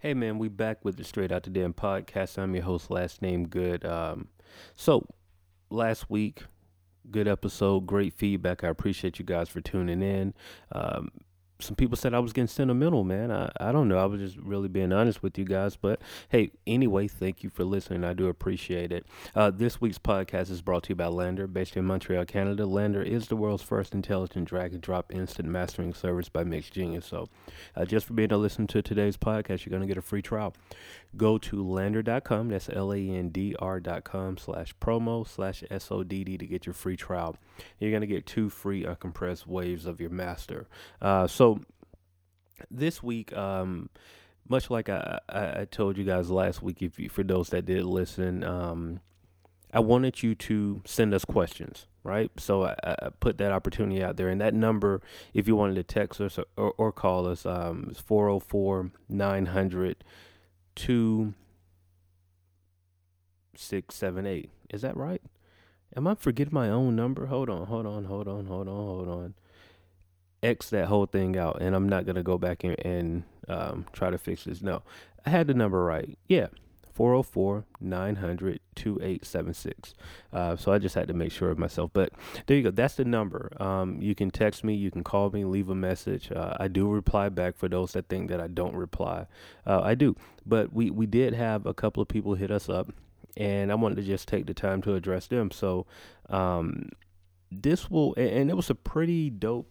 Hey man, we back with the Straight Out the Den podcast. I'm your host, last name Good. Um, so last week, good episode, great feedback. I appreciate you guys for tuning in. Um, some people said I was getting sentimental, man. I, I don't know. I was just really being honest with you guys. But hey, anyway, thank you for listening. I do appreciate it. Uh, this week's podcast is brought to you by LANDR, based in Montreal, Canada. LANDR is the world's first intelligent drag and drop instant mastering service by MixGenius. So uh, just for being to listen to today's podcast, you're going to get a free trial. Go to landr.com. That's L A N D R.com slash promo slash S O D D to get your free trial. You're going to get two free uncompressed waves of your master. Uh, so this week, um, much like I, I, I, told you guys last week, if you, for those that did listen, um, I wanted you to send us questions, right? So I, I, put that opportunity out there. And that number, if you wanted to text us or, or, or call us, um, is 404 900 2678. Is that right? Am I forgetting my own number? Hold on, hold on, hold on, hold on, hold on. X that whole thing out, and I'm not gonna go back and, and um, try to fix this. No, I had the number right. Yeah, 404 900 2876. Uh, so I just had to make sure of myself. But there you go. That's the number. Um, you can text me, you can call me, leave a message. Uh, I do reply back for those that think that I don't reply. Uh, I do. But we, we did have a couple of people hit us up, and I wanted to just take the time to address them. So um, this will, and it was a pretty dope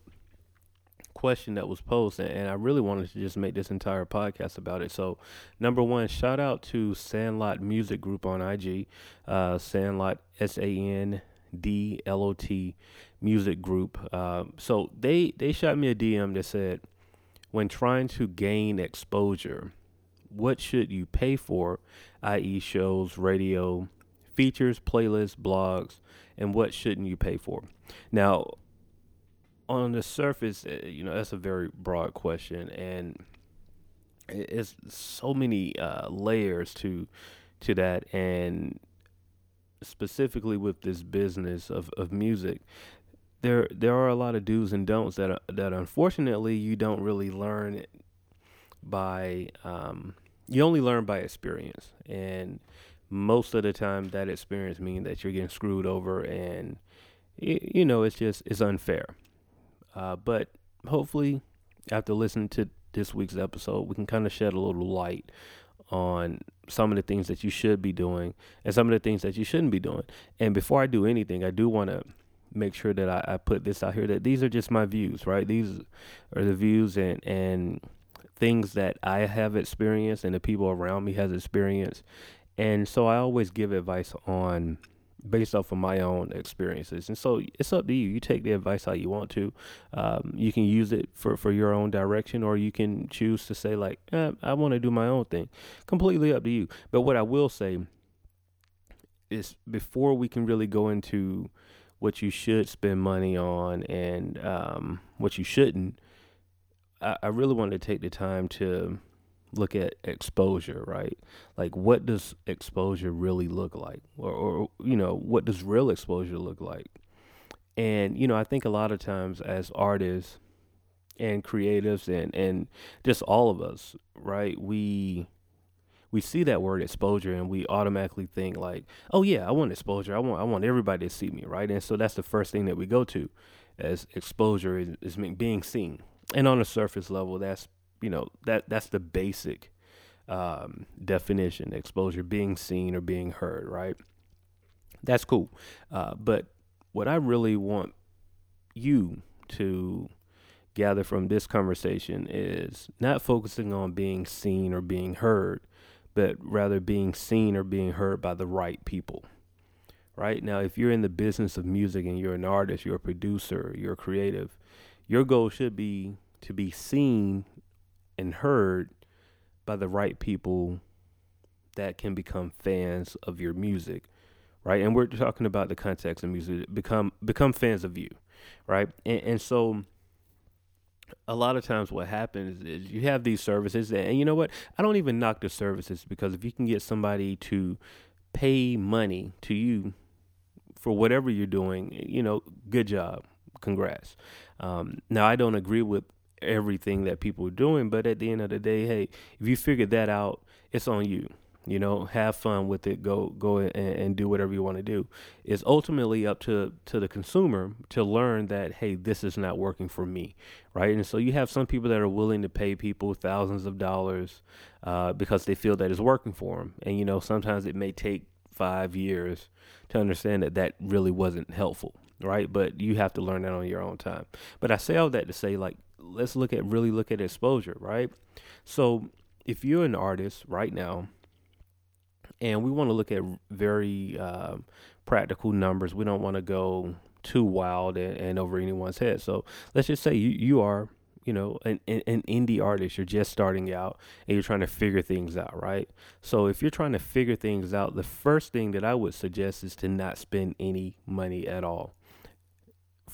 question that was posed, and I really wanted to just make this entire podcast about it. So, number one, shout out to Sandlot Music Group on IG, uh, Sandlot S A N D L O T Music Group. Uh, so they they shot me a DM that said, when trying to gain exposure, what should you pay for, i.e., shows, radio, features, playlists, blogs, and what shouldn't you pay for? Now, on the surface, eh, you know, that's a very broad question, and it's so many uh, layers to to that, and specifically with this business of, of music, there there are a lot of do's and don'ts that are, that unfortunately you don't really learn by um, you only learn by experience, and most of the time that experience means that you're getting screwed over, and you know it's just it's unfair. Uh, but hopefully, after listening to this week's episode, we can kind of shed a little light on some of the things that you should be doing and some of the things that you shouldn't be doing. And before I do anything, I do want to make sure that I, I, put this out here that these are just my views, right? These are the views and and things that I have experienced and the people around me has experienced. And so I always give advice on based off of my own experiences. And so it's up to you. You take the advice how you want to. Um, you can use it for, for your own direction, or you can choose to say, like, eh, I want to do my own thing. Completely up to you. But what I will say is before we can really go into what you should spend money on and um, what you shouldn't, I, I really want to take the time to look at exposure, right? Like, what does exposure really look like? Or, or, you know, what does real exposure look like? And, you know, I think a lot of times as artists and creatives and, and just all of us, right, we we see that word exposure and we automatically think like, oh yeah, I want exposure. I want I want everybody to see me, right? And so that's the first thing that we go to as exposure is, is being seen. And on a surface level, that's you know that that's the basic um, definition exposure being seen or being heard right? That's cool. Uh, but what i really want you to gather from this conversation is not focusing on being seen or being heard but rather being seen or being heard by the right people right? Now if you're in the business of music and you're an artist you're a producer you're creative your goal should be to be seen and heard by the right people that can become fans of your music right? And we're talking about the context of music become become fans of you right? And, and so a lot of times what happens is you have these services and you know what? I don't even knock the services because if you can get somebody to pay money to you for whatever you're doing you know good job. Congrats. Um, now i don't agree with everything that people are doing. But at the end of the day, hey, if you figure that out, it's on you. You know, have fun with it. Go go and, and do whatever you want to do. It's ultimately up to to the consumer to learn that hey, this is not working for me, right? And so you have some people that are willing to pay people thousands of dollars uh, because they feel that it's working for them. And you know, sometimes it may take five years to understand that that really wasn't helpful, right? But you have to learn that on your own time. But I say all that to say, like, let's look at really look at exposure, right? So if you're an artist right now and we want to look at very uh, practical numbers. We don't want to go too wild and, and, over anyone's head. So let's just say you, you are, you know, an, an indie artist. You're just starting out and you're trying to figure things out, right? So if you're trying to figure things out, the first thing that I would suggest is to not spend any money at all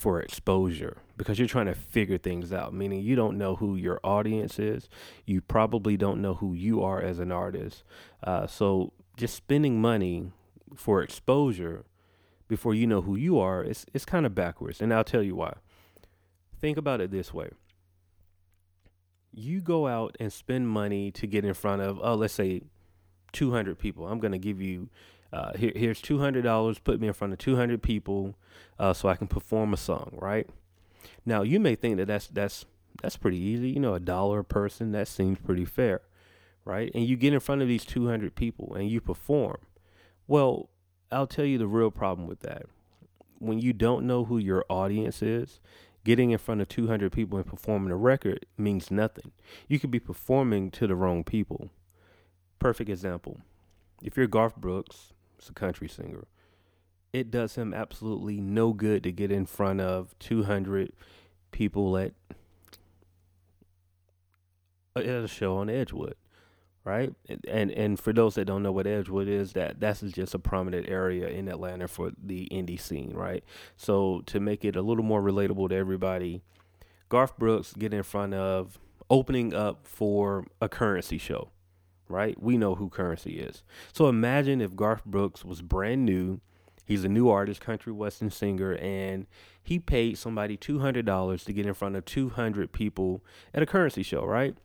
for exposure because you're trying to figure things out, meaning you don't know who your audience is. You probably don't know who you are as an artist. Uh, so just spending money for exposure before you know who you are, it's it's kind of backwards. And I'll tell you why. Think about it this way. You go out and spend money to get in front of, oh, let's say 200 people. I'm going to give you, uh, here, here's $200, put me in front of 200 people uh, so I can perform a song, right? Now, you may think that that's, that's, that's pretty easy. You know, a dollar a person, that seems pretty fair right? And you get in front of these 200 people and you perform. Well, I'll tell you the real problem with that. When you don't know who your audience is, getting in front of 200 people and performing a record means nothing. You could be performing to the wrong people. Perfect example. If you're Garth Brooks, it's a country singer, it does him absolutely no good to get in front of 200 people at, at a show on Edgewood right? And and for those that don't know what Edgewood is, that that's just a prominent area in Atlanta for the indie scene, right? So to make it a little more relatable to everybody, Garth Brooks get in front of opening up for a currency show, right? We know who Currency is. So imagine if Garth Brooks was brand new. He's a new artist, country western singer, and he paid somebody two hundred dollars to get in front of two hundred people at a currency show, right?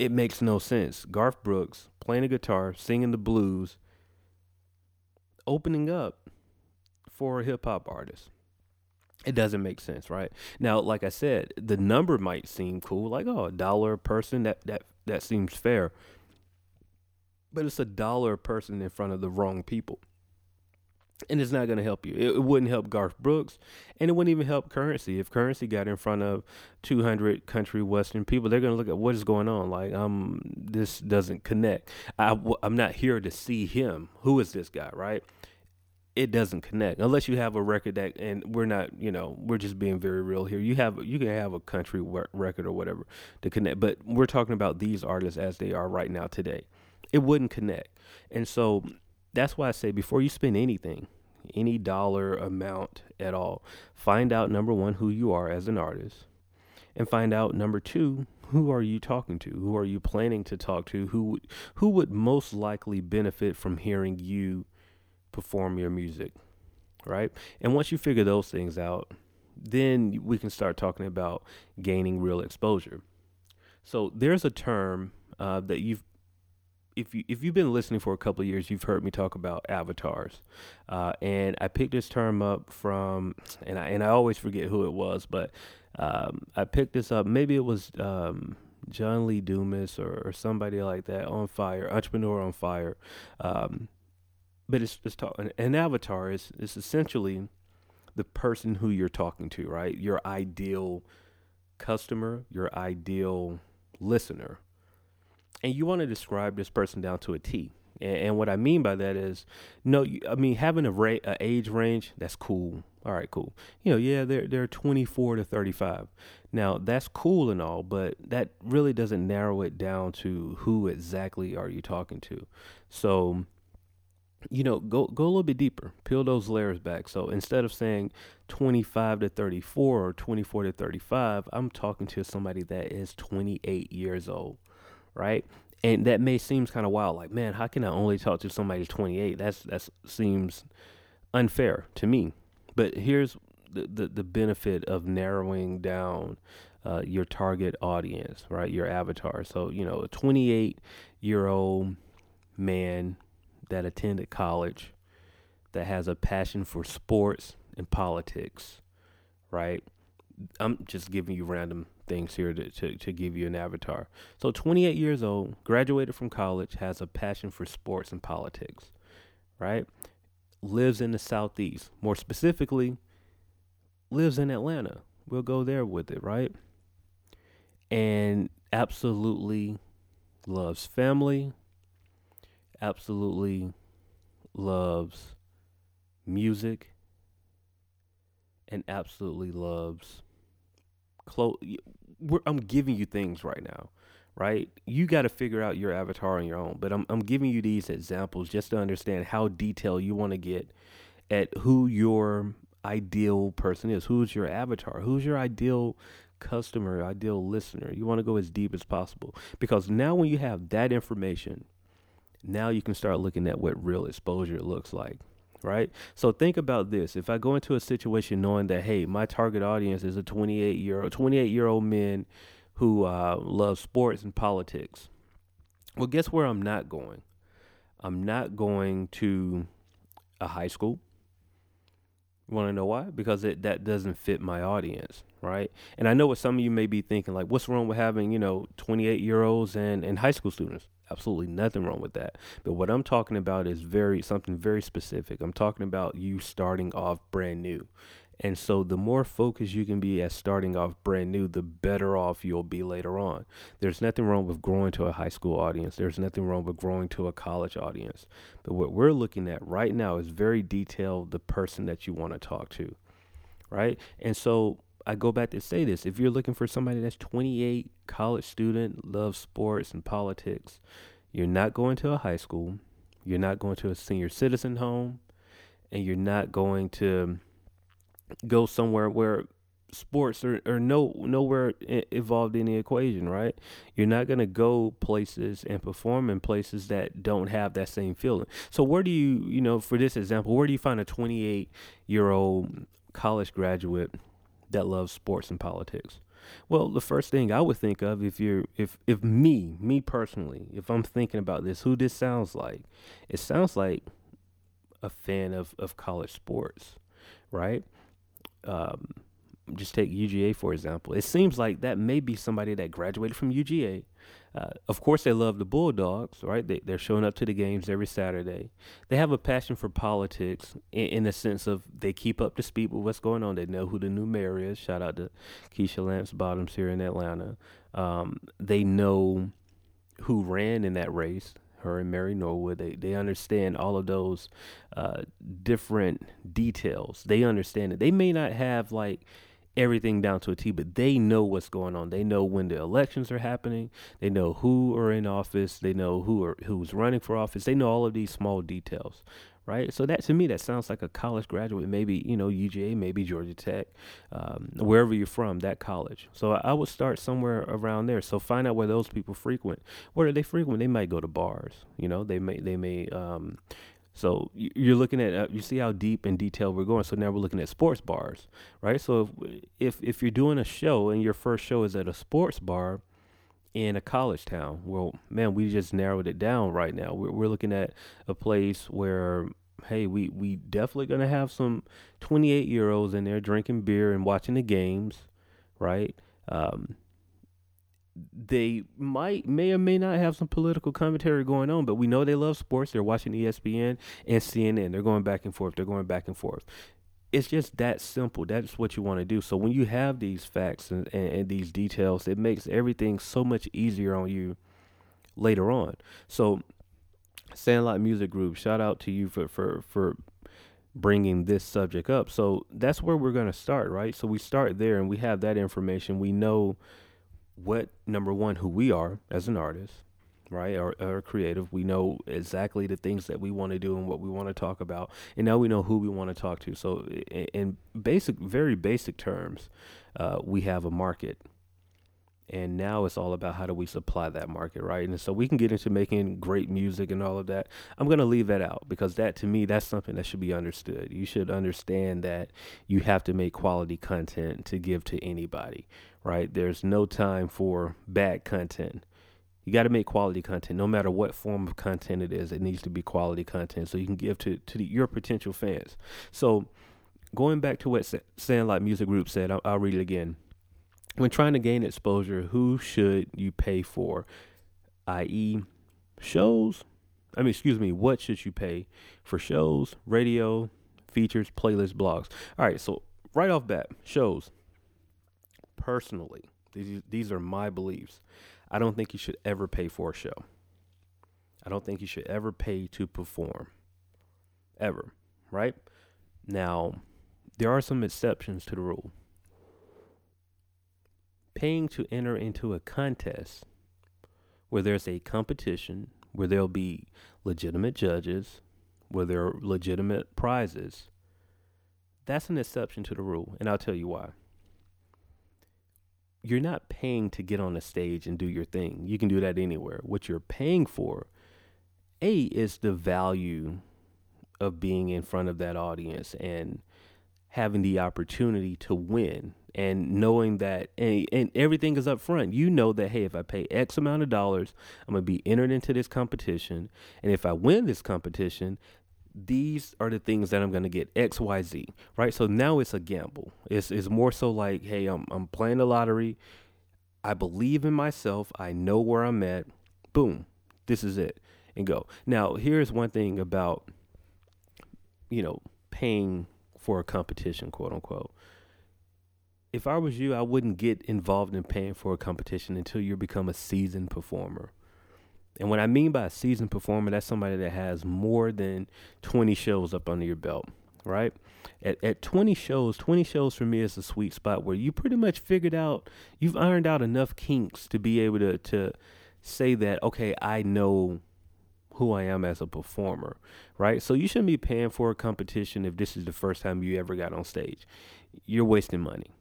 it makes no sense. Garth Brooks playing a guitar, singing the blues, opening up for a hip hop artist. It doesn't make sense, right? Now, like I said, the number might seem cool, like oh, a dollar a person. That that that seems fair, but it's a dollar person in front of the wrong people and it's not going to help you. It, it, wouldn't help Garth Brooks, and it wouldn't even help currency. If currency got in front of 200 country western people, they're going to look at what is going on. Like, um, this doesn't connect. I, I'm not here to see him. Who is this guy, right? It doesn't connect unless you have a record that, and we're not, you know, we're just being very real here. You have, you can have a country record or whatever to connect, but we're talking about these artists as they are right now today. It wouldn't connect, and so that's why I say before you spend anything, any dollar amount at all, find out number one who you are as an artist, and find out number two who are you talking to, who are you planning to talk to, who who would most likely benefit from hearing you perform your music, right? And once you figure those things out, then we can start talking about gaining real exposure. So there's a term uh, that you've if you if you've been listening for a couple years, you've heard me talk about avatars, uh, and I picked this term up from, and I and I always forget who it was, but um, I picked this up. Maybe it was um, John Lee Dumas or, or, somebody like that on fire, entrepreneur on fire. Um, but it's it's talk, an, an avatar is is essentially the person who you're talking to, right? Your ideal customer, your ideal listener and you want to describe this person down to a T. And, and what I mean by that is, no, you, I mean having a, ra- a age range that's cool. All right, cool. You know, yeah, they're they're 24 to 35. Now that's cool and all, but that really doesn't narrow it down to who exactly are you talking to. So you know, go go a little bit deeper. Peel those layers back. So instead of saying 25 to 34 or 24 to 35, I'm talking to somebody that is 28 years old right? And that may seems kind of wild, like man, how can I only talk to somebody 28? That's that seems unfair to me. But here's the, the, the benefit of narrowing down uh, your target audience, right? Your avatar. So, you know, a 28 year old man that attended college that has a passion for sports and politics, right? I'm just giving you random things here to, to, to give you an avatar. So, 28 years old, graduated from college, has a passion for sports and politics, right? Lives in the Southeast. More specifically, lives in Atlanta. We'll go there with it, right? And absolutely loves family, absolutely loves music, and absolutely loves clothes. I'm giving you things right now, right? You got to figure out your avatar on your own, but I'm I'm giving you these examples just to understand how detailed you want to get at who your ideal person is. Who's your avatar? Who's your ideal customer, ideal listener? You want to go as deep as possible because now when you have that information, now you can start looking at what real exposure looks like right? So think about this. If I go into a situation knowing that, hey, my target audience is a 28 year old, 28 year old men who uh, love sports and politics. Well, guess where I'm not going? I'm not going to a high school. Want to know why? Because it, that doesn't fit my audience, right? And I know what some of you may be thinking, like, what's wrong with having, you know, 28 year olds and, and high school students? Absolutely nothing wrong with that. But what I'm talking about is very something very specific. I'm talking about you starting off brand new. And so the more focused you can be at starting off brand new, the better off you'll be later on. There's nothing wrong with growing to a high school audience. There's nothing wrong with growing to a college audience. But what we're looking at right now is very detailed the person that you want to talk to. Right? And so I go back to say this. If you're looking for somebody that's 28, college student, loves sports and politics, you're not going to a high school, you're not going to a senior citizen home, and you're not going to go somewhere where sports are, are no nowhere involved in the equation, right? You're not going to go places and perform in places that don't have that same feeling. So where do you, you know, for this example, where do you find a 28 year old college graduate that loves sports and politics? Well, the first thing I would think of if you're if if me, me personally, if I'm thinking about this, who this sounds like, it sounds like a fan of of college sports, right? Um, just take UGA for example. It seems like that may be somebody that graduated from UGA uh, of course, they love the Bulldogs, right? They, they're showing up to the games every Saturday. They have a passion for politics in, in the sense of they keep up to speed with what's going on. They know who the new mayor is. Shout out to Keisha Lance Bottoms here in Atlanta. Um, they know who ran in that race, her and Mary Norwood. They they understand all of those uh, different details. They understand it. They may not have like everything down to a T, but they know what's going on. They know when the elections are happening. They know who are in office. They know who are who's running for office. They know all of these small details, right? So that to me, that sounds like a college graduate, maybe you know UGA, maybe Georgia Tech, um, wherever you're from, that college. So I, would start somewhere around there. So find out where those people frequent. Where do they frequent? They might go to bars. You know, they may they may. Um, so you're looking at uh, you see how deep and detailed we're going. So now we're looking at sports bars, right? So if, if if you're doing a show and your first show is at a sports bar in a college town, well, man, we just narrowed it down right now. We're we're looking at a place where hey, we we definitely gonna have some 28 year olds in there drinking beer and watching the games, right? Um, they might may or may not have some political commentary going on, but we know they love sports. They're watching ESPN and CNN. They're going back and forth. They're going back and forth. It's just that simple. That's what you want to do. So when you have these facts and, and, and these details, it makes everything so much easier on you later on. So Sandlot Music Group, shout out to you for for for bringing this subject up. So that's where we're going to start, right? So we start there and we have that information. We know what number one who we are as an artist right or, or creative. We know exactly the things that we want to do and what we want to talk about and now we know who we want to talk to. So in basic very basic terms uh, we have a market and now it's all about how do we supply that market right? And so we can get into making great music and all of that. I'm going to leave that out because that to me that's something that should be understood. You should understand that you have to make quality content to give to anybody right? There's no time for bad content. You got to make quality content, no matter what form of content it is. It needs to be quality content so you can give to to the, your potential fans. So, going back to what Sandlot Music Group said, I'll, I'll read it again. When trying to gain exposure, who should you pay for? I.e., shows. I mean, excuse me. What should you pay for shows, radio, features, playlists, blogs? All right. So right off bat, shows. Personally, these these are my beliefs. I don't think you should ever pay for a show. I don't think you should ever pay to perform. Ever, right? Now, there are some exceptions to the rule. Paying to enter into a contest where there's a competition, where there'll be legitimate judges, where there are legitimate prizes, that's an exception to the rule. And I'll tell you why you're not paying to get on a stage and do your thing. You can do that anywhere. What you're paying for, A, is the value of being in front of that audience and having the opportunity to win and knowing that and, and everything is up front you know that hey if i pay x amount of dollars i'm going to be entered into this competition and if i win this competition these are the things that I'm going to get X, Y, Z, right? So now it's a gamble. It's, it's more so like, hey, I'm, I'm playing the lottery. I believe in myself. I know where I'm at. Boom, this is it, and go. Now, here's one thing about, you know, paying for a competition, quote unquote. If I was you, I wouldn't get involved in paying for a competition until you become a seasoned performer. And what I mean by a seasoned performer, that's somebody that has more than 20 shows up under your belt, right? At, at 20 shows, 20 shows for me is a sweet spot where you pretty much figured out, you've ironed out enough kinks to be able to, to say that, okay, I know who I am as a performer, right? So you shouldn't be paying for a competition if this is the first time you ever got on stage. You're wasting money.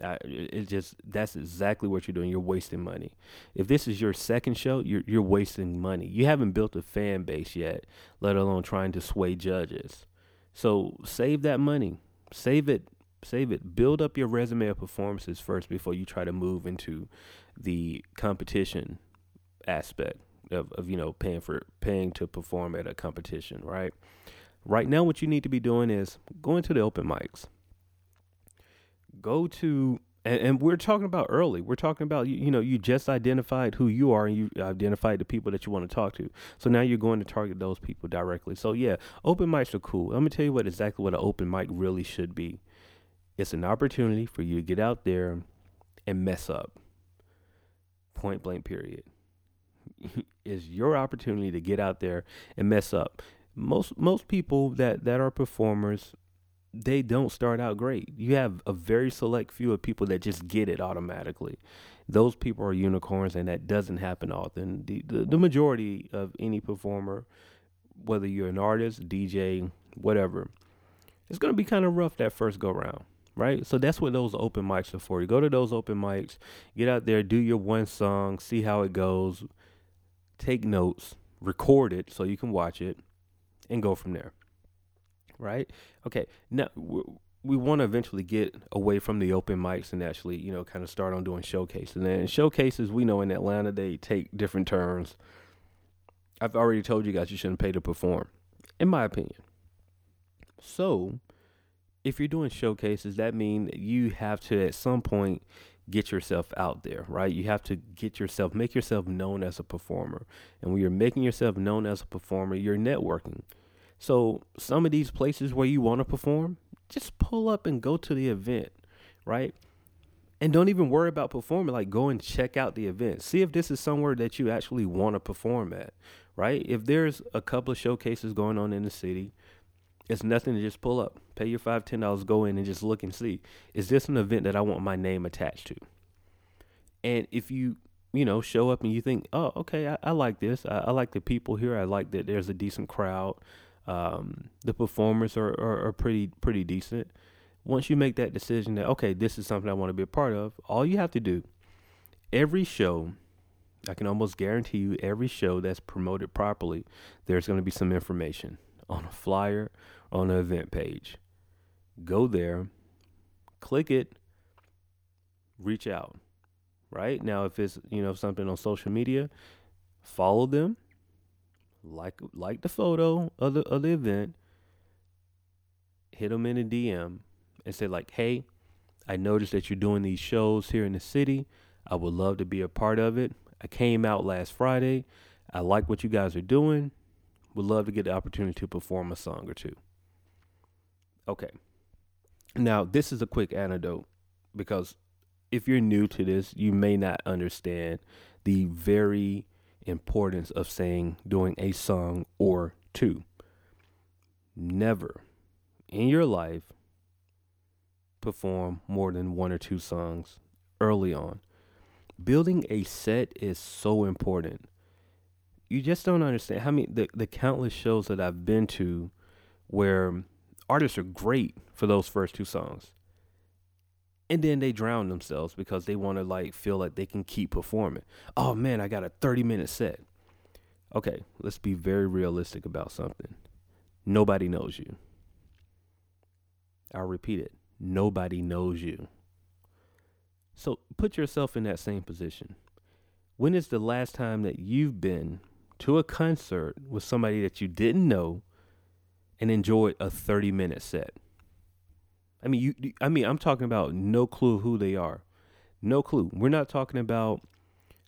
Uh, it's just that's exactly what you're doing. You're wasting money. If this is your second show, you're you're wasting money. You haven't built a fan base yet, let alone trying to sway judges. So save that money. Save it. Save it. Build up your resume of performances first before you try to move into the competition aspect of, of you know paying for paying to perform at a competition. Right. Right now, what you need to be doing is going to the open mics go to and, and, we're talking about early. We're talking about you, you know you just identified who you are and you identified the people that you want to talk to. So now you're going to target those people directly. So yeah, open mics are cool. Let me tell you what exactly what an open mic really should be. It's an opportunity for you to get out there and mess up. Point blank. Period. is your opportunity to get out there and mess up. Most most people that that are performers they don't start out great. You have a very select few of people that just get it automatically. Those people are unicorns, and that doesn't happen often. The, the, the majority of any performer, whether you're an artist, DJ, whatever, it's going to be kind of rough that first go round, right? So that's what those open mics are for. You go to those open mics, get out there, do your one song, see how it goes, take notes, record it so you can watch it, and go from there right? Okay, now we want to eventually get away from the open mics and actually, you know, kind of start on doing showcases. And showcases, we know in Atlanta they take different turns. I've already told you guys you shouldn't pay to perform, in my opinion. So, if you're doing showcases, that means you have to at some point get yourself out there, right? You have to get yourself, make yourself known as a performer. And when you're making yourself known as a performer, you're networking. So some of these places where you want to perform, just pull up and go to the event, right? And don't even worry about performing. Like go and check out the event. See if this is somewhere that you actually want to perform at, right? If there's a couple of showcases going on in the city, it's nothing to just pull up, pay your five, ten dollars, go in and just look and see. Is this an event that I want my name attached to? And if you you know, show up and you think, oh, okay, I, I like this. I, I, like the people here. I like that there's a decent crowd. Um, the performers are, are, are pretty pretty decent. Once you make that decision that okay, this is something I want to be a part of, all you have to do, every show, I can almost guarantee you, every show that's promoted properly, there's going to be some information on a flyer, on an event page. Go there, click it, reach out. Right now, if it's you know something on social media, follow them, like like the photo of the of the event, hit them in a DM and say like, "Hey, I noticed that you're doing these shows here in the city. I would love to be a part of it. I came out last Friday. I like what you guys are doing. Would love to get the opportunity to perform a song or two." Okay. Now, this is a quick anecdote because if you're new to this, you may not understand the very importance of saying doing a song or two. Never in your life perform more than one or two songs early on. Building a set is so important. You just don't understand how many the, the countless shows that I've been to where artists are great for those first two songs. And then they drown themselves because they want to like feel like they can keep performing. Oh man, I got a 30 minute set. Okay, let's be very realistic about something. Nobody knows you. I'll repeat it. Nobody knows you. So put yourself in that same position. When is the last time that you've been to a concert with somebody that you didn't know and enjoyed a 30 minute set? I mean, you I mean, I'm talking about no clue who they are. No clue. We're not talking about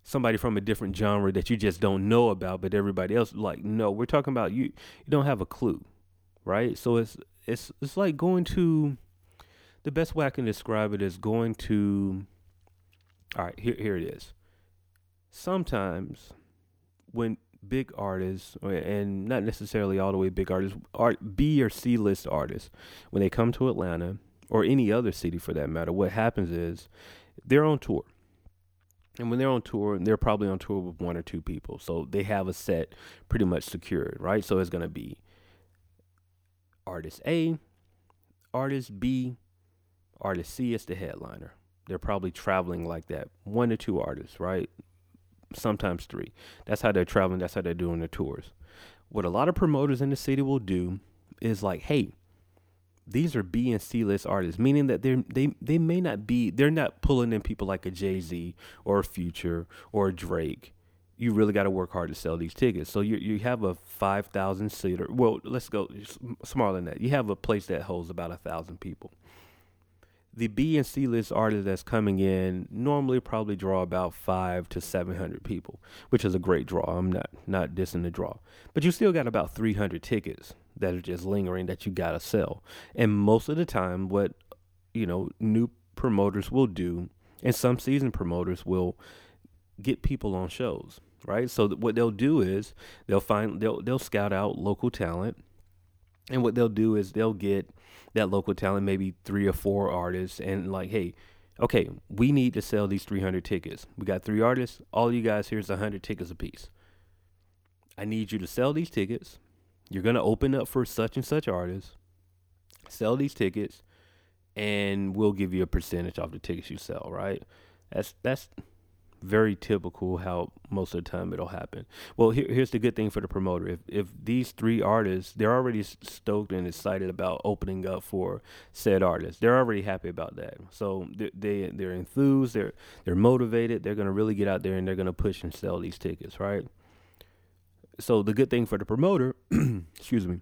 somebody from a different genre that you just don't know about but everybody else like no, we're talking about you you don't have a clue. Right? So it's it's it's like going to the best way I can describe it is going to all right, here here it is. Sometimes when big artists and not necessarily all the way big artists, art B or C list artists, when they come to Atlanta or any other city for that matter, what happens is they're on tour. And when they're on tour, they're probably on tour with one or two people. So they have a set pretty much secured, right? So it's going to be artist A, artist B, artist C is the headliner. They're probably traveling like that, one to two artists, right? Sometimes three. That's how they're traveling. That's how they're doing their tours. What a lot of promoters in the city will do is like, hey, these are B and C list artists, meaning that they're they they may not be they're not pulling in people like a Jay Z or a Future or a Drake. You really got to work hard to sell these tickets. So you you have a five thousand seater. Well, let's go smaller than that. You have a place that holds about a thousand people. The B and C list artists that's coming in normally probably draw about five to seven hundred people, which is a great draw. I'm not not dissing the draw, but you still got about three hundred tickets that are just lingering that you gotta sell. And most of the time, what you know, new promoters will do, and some season promoters will get people on shows, right? So what they'll do is they'll find they'll they'll scout out local talent, and what they'll do is they'll get that local talent, maybe three or four artists, and like, hey, okay, we need to sell these 300 tickets. We got three artists. All you guys here's 100 tickets apiece. I need you to sell these tickets. You're going to open up for such and such artists, sell these tickets, and we'll give you a percentage off the tickets you sell, right? That's that's very typical how most of the time it'll happen. Well, here, here's the good thing for the promoter. If if these three artists, they're already stoked and excited about opening up for said artists. They're already happy about that. So they, they they're enthused. They're they're motivated. They're gonna really get out there and they're gonna push and sell these tickets, right? So the good thing for the promoter, excuse me,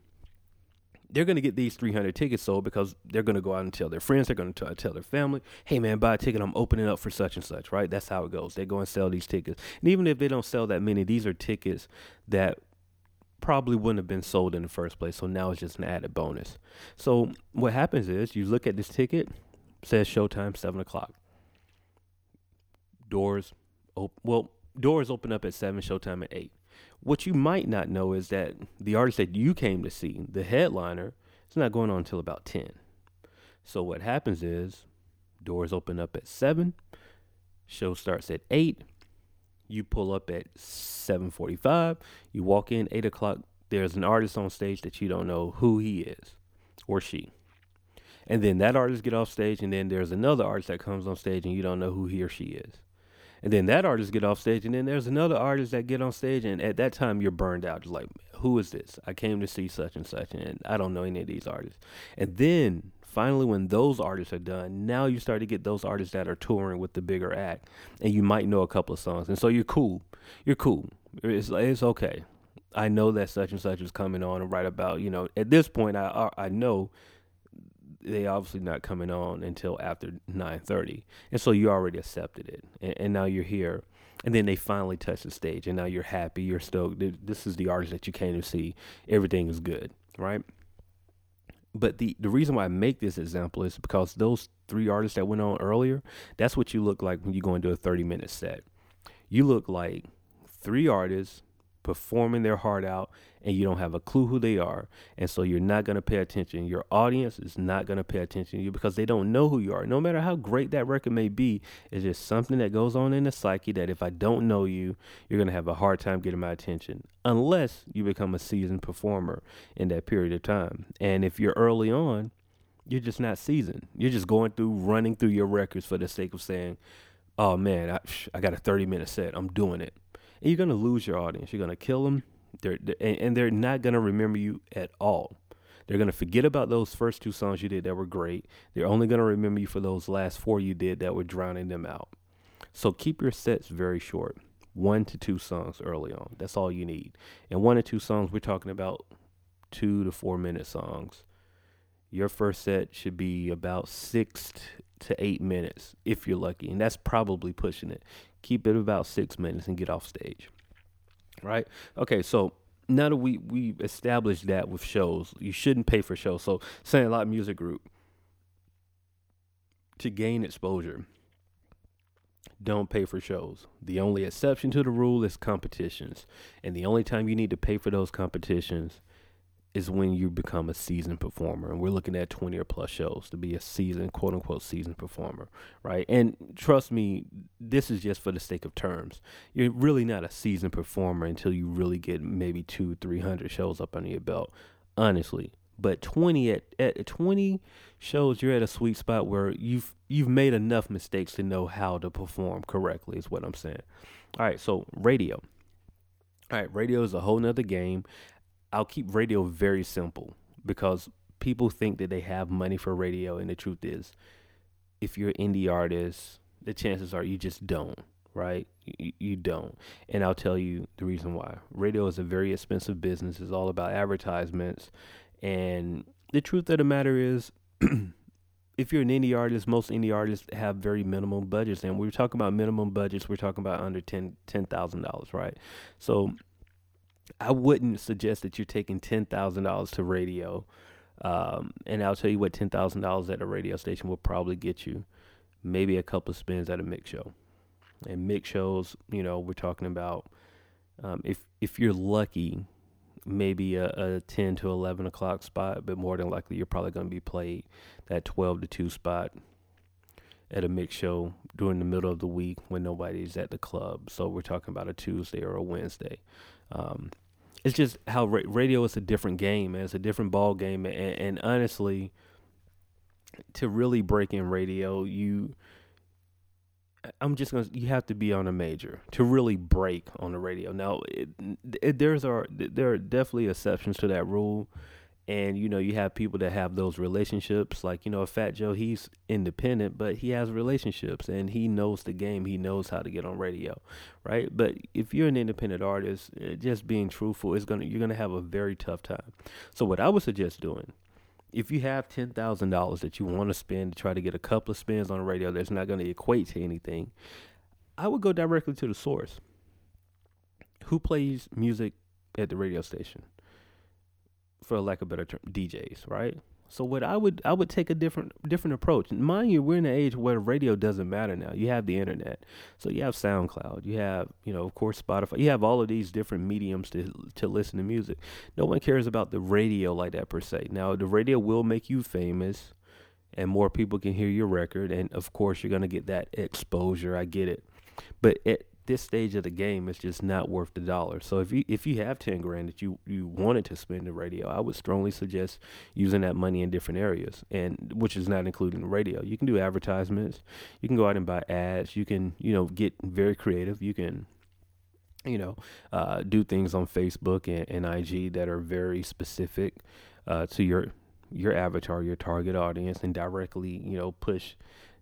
they're going to get these 300 tickets sold because they're going to go out and tell their friends, they're going to tell their family, hey man, buy a ticket, I'm opening up for such and such, right? That's how it goes. They go and sell these tickets. And even if they don't sell that many, these are tickets that probably wouldn't have been sold in the first place. So now it's just an added bonus. So what happens is you look at this ticket, says showtime seven o'clock. Doors, op- well, doors open up at seven, showtime at eight. What you might not know is that the artist that you came to see, the headliner, is not going on until about 10. So what happens is doors open up at 7, show starts at 8, you pull up at 7.45, you walk in 8 o'clock, there's an artist on stage that you don't know who he is or she. And then that artist get off stage and then there's another artist that comes on stage and you don't know who he or she is. And then that artist get off stage, and then there's another artist that get on stage, and at that time you're burned out. Just like, who is this? I came to see such and such, and I don't know any of these artists. And then finally, when those artists are done, now you start to get those artists that are touring with the bigger act, and you might know a couple of songs, and so you're cool. You're cool. It's it's okay. I know that such and such is coming on and right about. You know, at this point, I I know they obviously not coming on until after 9:30 and so you already accepted it. And, and, now you're here. And then they finally touch the stage. And now you're happy. You're stoked. This is the artist that you came to see. Everything is good right? But the the reason why I make this example is because those three artists that went on earlier that's what you look like when you go into a 30 minute set. You look like three artists performing their heart out and you don't have a clue who they are. And so you're not going to pay attention. Your audience is not going to pay attention to you because they don't know who you are. No matter how great that record may be, it's just something that goes on in the psyche that if I don't know you, you're going to have a hard time getting my attention unless you become a seasoned performer in that period of time. And if you're early on, you're just not seasoned. You're just going through, running through your records for the sake of saying, oh man, I, I got a 30 minute set. I'm doing it and you're gonna lose your audience. You're gonna kill them. They're, they're and they're not gonna remember you at all. They're gonna forget about those first two songs you did that were great. They're only gonna remember you for those last four you did that were drowning them out. So keep your sets very short. One to two songs early on. That's all you need. And one or two songs, we're talking about two to four minute songs. Your first set should be about six to eight minutes if you're lucky. And that's probably pushing it keep it about six minutes and get off stage. Right? Okay, so now that we we established that with shows, you shouldn't pay for shows. So Sandlot Music Group to gain exposure, don't pay for shows. The only exception to the rule is competitions, and the only time you need to pay for those competitions is when you become a seasoned performer. And we're looking at 20 or plus shows to be a seasoned, quote unquote, seasoned performer, right? And trust me, this is just for the sake of terms. You're really not a seasoned performer until you really get maybe two, 300 shows up under your belt, honestly. But 20 at, at 20 shows, you're at a sweet spot where you've you've made enough mistakes to know how to perform correctly. Is what I'm saying. All right, so radio. All right, radio is a whole nother game. I'll keep radio very simple because people think that they have money for radio, and the truth is, if you're an indie artist, the chances are you just don't, right? You, you don't. And I'll tell you the reason why. Radio is a very expensive business. It's all about advertisements. And the truth of the matter is, if you're an indie artist, most indie artists have very minimum budgets. And we're talking about minimum budgets, we're talking about under ten ten thousand dollars, right? So I wouldn't suggest that you're taking ten thousand dollars to radio. Um, and I'll tell you what ten thousand dollars at a radio station will probably get you. Maybe a couple of spins at a mix show. And mix shows, you know, we're talking about um, if if you're lucky, maybe a, a ten to eleven o'clock spot, but more than likely you're probably going to be played that twelve to two spot at a mix show during the middle of the week when nobody's at the club. So we're talking about a Tuesday or a Wednesday. Um, it's just how ra- radio is a different game, and it's a different ball game. And, and honestly, to really break in radio, you I'm just gonna. You have to be on a major to really break on the radio. Now, it, it, there's are there are definitely exceptions to that rule and you know you have people that have those relationships like you know fat joe he's independent but he has relationships and he knows the game. He knows how to get on radio right? But if you're an independent artist eh, just being truthful is gonna you're gonna have a very tough time. So what i would suggest doing if you have ten thousand dollars that you want to spend to try to get a couple of spins on the radio that's not going to equate to anything i would go directly to the source. Who plays music at the radio station for lack of better term, DJs, right? So what I would I would take a different different approach. Mind you, we're in an age where radio doesn't matter now. You have the internet, so you have SoundCloud, you have you know of course Spotify, you have all of these different mediums to to listen to music. No one cares about the radio like that per se. Now the radio will make you famous, and more people can hear your record, and of course you're gonna get that exposure. I get it, but it this stage of the game, is just not worth the dollar. So if you if you have ten grand that you you wanted to spend in radio, I would strongly suggest using that money in different areas, and which is not including radio. You can do advertisements, you can go out and buy ads, you can you know get very creative, you can you know, uh, do things on Facebook and, and IG that are very specific uh, to your your avatar, your target audience, and directly, you know, push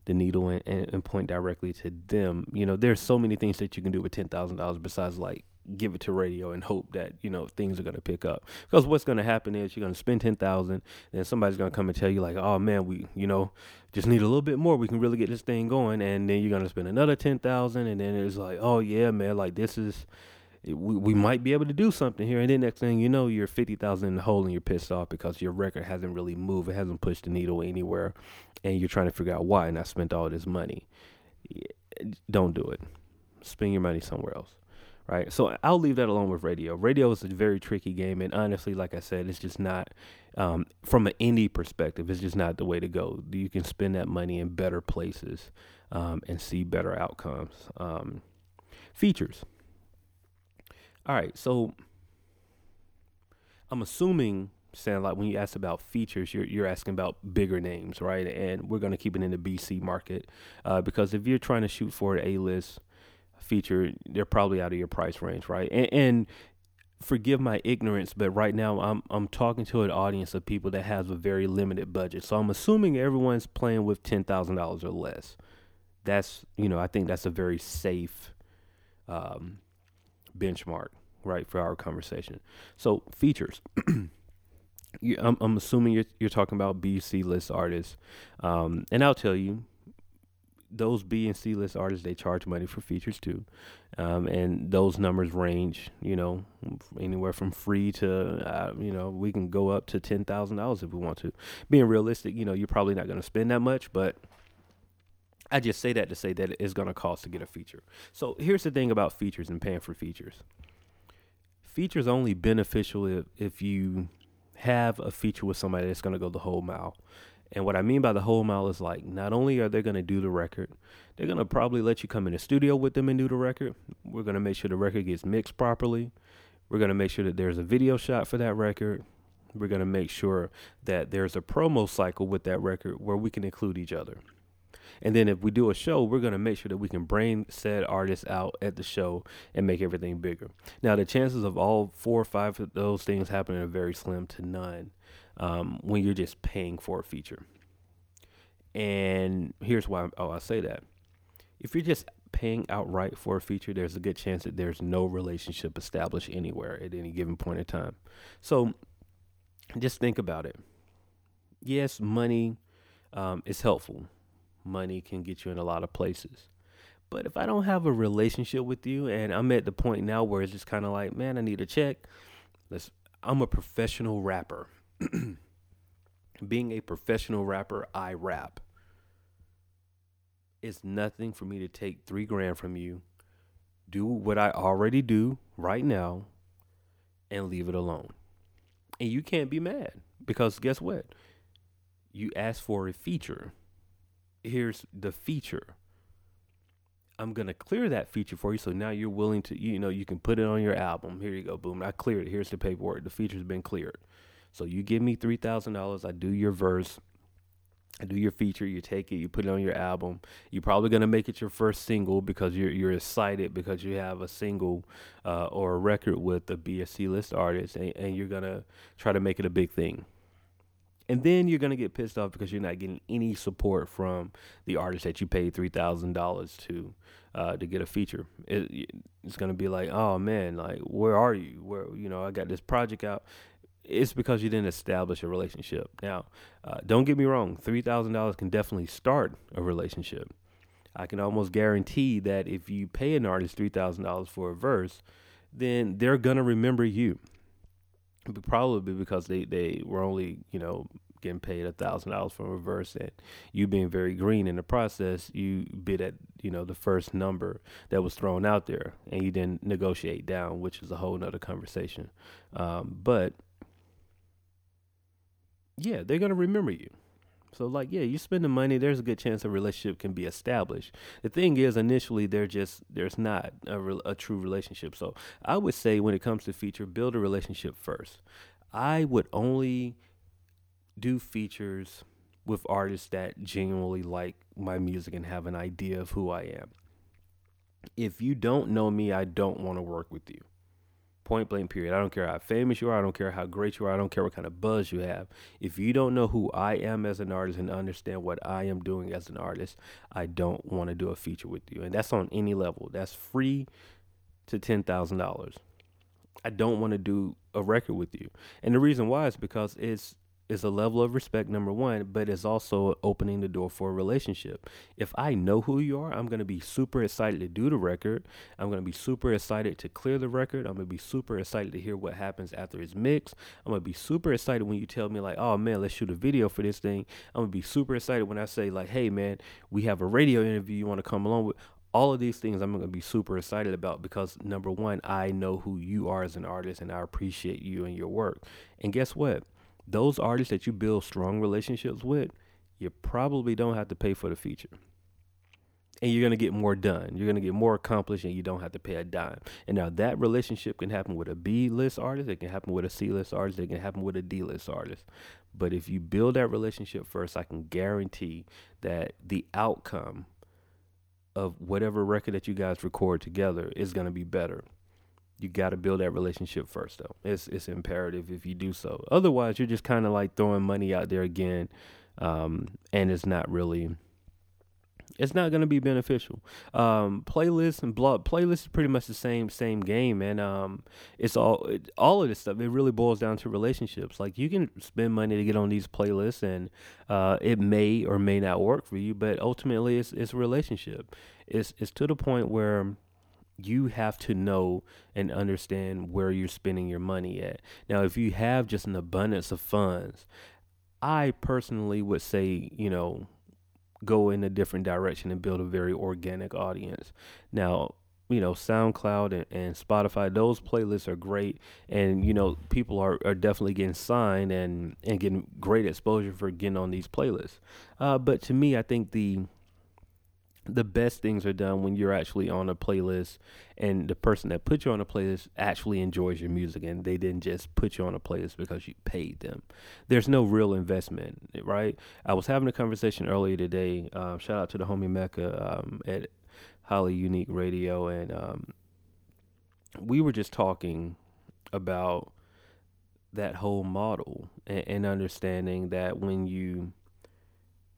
the needle and, and, point directly to them. You know, there's so many things that you can do with ten thousand dollars besides like give it to radio and hope that you know things are going to pick up. Because what's going to happen is you're going to spend ten thousand, then somebody's going to come and tell you like, oh man, we you know just need a little bit more. We can really get this thing going, and then you're going to spend another ten thousand, and then it's like, oh yeah, man, like this is we, we might be able to do something here. And then next thing you know, you're 50,000 in the hole and you're pissed off because your record hasn't really moved. It hasn't pushed the needle anywhere. And you're trying to figure out why. And I spent all this money. Don't do it. Spend your money somewhere else. Right. So I'll leave that alone with radio. Radio is a very tricky game. And honestly, like I said, it's just not, um, from an indie perspective, it's just not the way to go. You can spend that money in better places um, and see better outcomes. Um, features all right, so I'm assuming, Sam, like when you ask about features, you're you're asking about bigger names, right? And we're gonna keep it in the BC market uh, because if you're trying to shoot for an A-list feature, they're probably out of your price range, right? And, and forgive my ignorance, but right now I'm I'm talking to an audience of people that has a very limited budget. So I'm assuming everyone's playing with ten thousand dollars or less. That's you know I think that's a very safe um, benchmark, right, for our conversation. So features. you, I'm, I'm assuming you're you're talking about B C list artists, um, and I'll tell you, those B and C list artists they charge money for features too, um, and those numbers range, you know, anywhere from free to, uh, you know, we can go up to ten thousand dollars if we want to. Being realistic, you know, you're probably not going to spend that much, but I just say that to say that it's going to cost to get a feature. So here's the thing about features and paying for features. Features only beneficial if, if you have a feature with somebody that's going to go the whole mile. And what I mean by the whole mile is like not only are they going to do the record, they're going to probably let you come in the studio with them and do the record. We're going to make sure the record gets mixed properly. We're going to make sure that there's a video shot for that record. We're going to make sure that there's a promo cycle with that record where we can include each other. And then if we do a show, we're going to make sure that we can bring said artists out at the show and make everything bigger. Now, the chances of all four or five of those things happening are very slim to none um, when you're just paying for a feature. And here's why oh, I say that. If you're just paying outright for a feature, there's a good chance that there's no relationship established anywhere at any given point in time. So just think about it. Yes, money um, is helpful money can get you in a lot of places. But if I don't have a relationship with you and I'm at the point now where it's just kind of like, man, I need a check. Let's I'm a professional rapper. Being a professional rapper, I rap. It's nothing for me to take 3 grand from you, do what I already do right now and leave it alone. And you can't be mad because guess what? You asked for a feature here's the feature. I'm gonna clear that feature for you, so now you're willing to, you know, you can put it on your album. Here you go, boom. I cleared it. Here's the paperwork. The feature's been cleared. So you give me three thousand dollars. I do your verse. I do your feature. You take it. You put it on your album. You're probably gonna make it your first single because you're you're excited because you have a single uh, or a record with a BSC list artist, and, and you're gonna try to make it a big thing. And then you're gonna get pissed off because you're not getting any support from the artist that you paid three thousand dollars to uh, to get a feature. It, it's gonna be like, oh man, like where are you? Where you know I got this project out. It's because you didn't establish a relationship. Now, uh, don't get me wrong, three thousand dollars can definitely start a relationship. I can almost guarantee that if you pay an artist three thousand dollars for a verse, then they're gonna remember you probably because they they were only you know getting paid a thousand dollars for reverse and you being very green in the process you bid at you know the first number that was thrown out there and you didn't negotiate down which is a whole nother conversation. Um, but yeah they're gonna remember you So like, yeah, you spend the money. There's a good chance a relationship can be established. The thing is, initially, there just there's not a, re- a true relationship. So I would say when it comes to feature, build a relationship first. I would only do features with artists that genuinely like my music and have an idea of who I am. If you don't know me, I don't want to work with you. Point blank, period. I don't care how famous you are. I don't care how great you are. I don't care what kind of buzz you have. If you don't know who I am as an artist and understand what I am doing as an artist, I don't want to do a feature with you. And that's on any level. That's free to $10,000. I don't want to do a record with you. And the reason why is because it's is a level of respect, number one, but it's also opening the door for a relationship. If I know who you are, I'm going to be super excited to do the record. I'm going to be super excited to clear the record. I'm going to be super excited to hear what happens after it's mixed. I'm going to be super excited when you tell me, like, oh man, let's shoot a video for this thing. I'm going to be super excited when I say, like, hey man, we have a radio interview you want to come along with all of these things I'm going to be super excited about because number one, I know who you are as an artist and I appreciate you and your work. And guess what? Those artists that you build strong relationships with, you probably don't have to pay for the feature. And you're going to get more done. You're going to get more accomplished and you don't have to pay a dime. And now that relationship can happen with a B list artist, it can happen with a C list artist, it can happen with a D list artist. But if you build that relationship first, I can guarantee that the outcome of whatever record that you guys record together is going to be better you got to build that relationship first though. It's it's imperative if you do so. Otherwise you're just kind of like throwing money out there again um, and it's not really it's not going to be beneficial. Um, playlist and blog playlist is pretty much the same same game and um, it's all it, all of this stuff it really boils down to relationships. Like you can spend money to get on these playlists and uh, it may or may not work for you but ultimately it's it's a relationship. It's it's to the point where you have to know and understand where you're spending your money at. Now, if you have just an abundance of funds, I personally would say, you know, go in a different direction and build a very organic audience. Now, you know, SoundCloud and, and Spotify, those playlists are great. And, you know, people are, are definitely getting signed and, and getting great exposure for getting on these playlists. Uh, but to me, I think the the best things are done when you're actually on a playlist and the person that put you on a playlist actually enjoys your music and they didn't just put you on a playlist because you paid them. There's no real investment, right? I was having a conversation earlier today. Um, shout out to the homie Mecca um, at Holly Unique Radio, and um, we were just talking about that whole model and, and understanding that when you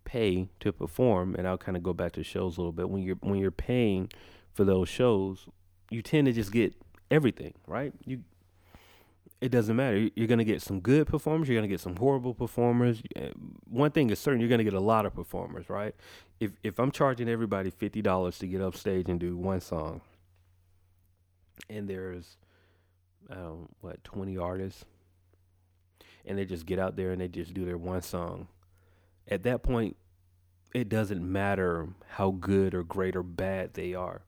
pay to perform, and I'll kind of go back to shows a little bit. When you're when you're paying for those shows, you tend to just get everything, right? You it doesn't matter. You're going to get some good performers. You're going to get some horrible performers. Eh, one thing is certain: you're going to get a lot of performers, right? If if I'm charging everybody fifty dollars to get up stage and do one song, and there's um, what twenty artists, and they just get out there and they just do their one song, at that point, it doesn't matter how good or great or bad they are.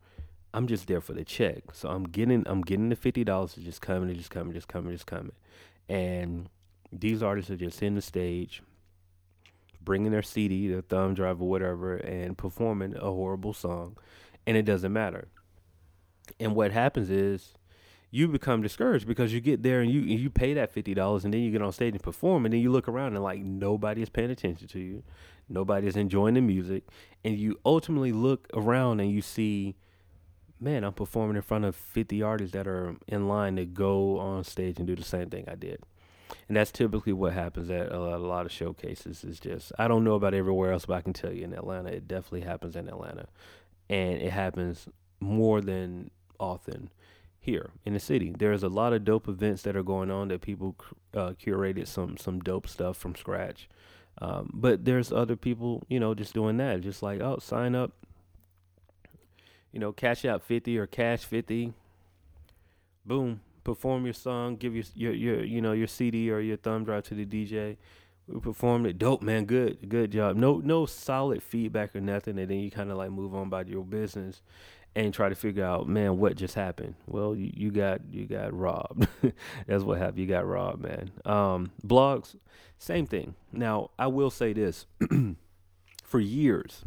I'm just there for the check. So I'm getting I'm getting the fifty dollars to just coming, just coming, just coming, just coming. And these artists are just in the stage, bringing their CD, their thumb drive or whatever, and performing a horrible song, and it doesn't matter. And what happens is you become discouraged because you get there and you you pay that fifty dollars and then you get on stage and perform and then you look around and like nobody is paying attention to you, nobody is enjoying the music, and you ultimately look around and you see, man, I'm performing in front of fifty artists that are in line to go on stage and do the same thing I did. And that's typically what happens at a lot, a lot of showcases. Is just I don't know about everywhere else, but I can tell you in Atlanta, it definitely happens in Atlanta, and it happens more than often here in the city. There's a lot of dope events that are going on that people uh, curated some some dope stuff from scratch. Um, but there's other people, you know, just doing that, just like oh, sign up, you know, cash out fifty or cash fifty. Boom, perform your song, give your your your you know your CD or your thumb drive to the DJ. We performed it, dope man, good good job. No no solid feedback or nothing, and then you kind of like move on about your business and try to figure out, man, what just happened. Well, you, you got you got robbed. That's what happened. You got robbed, man. Um, blogs, same thing. Now, I will say this: for years,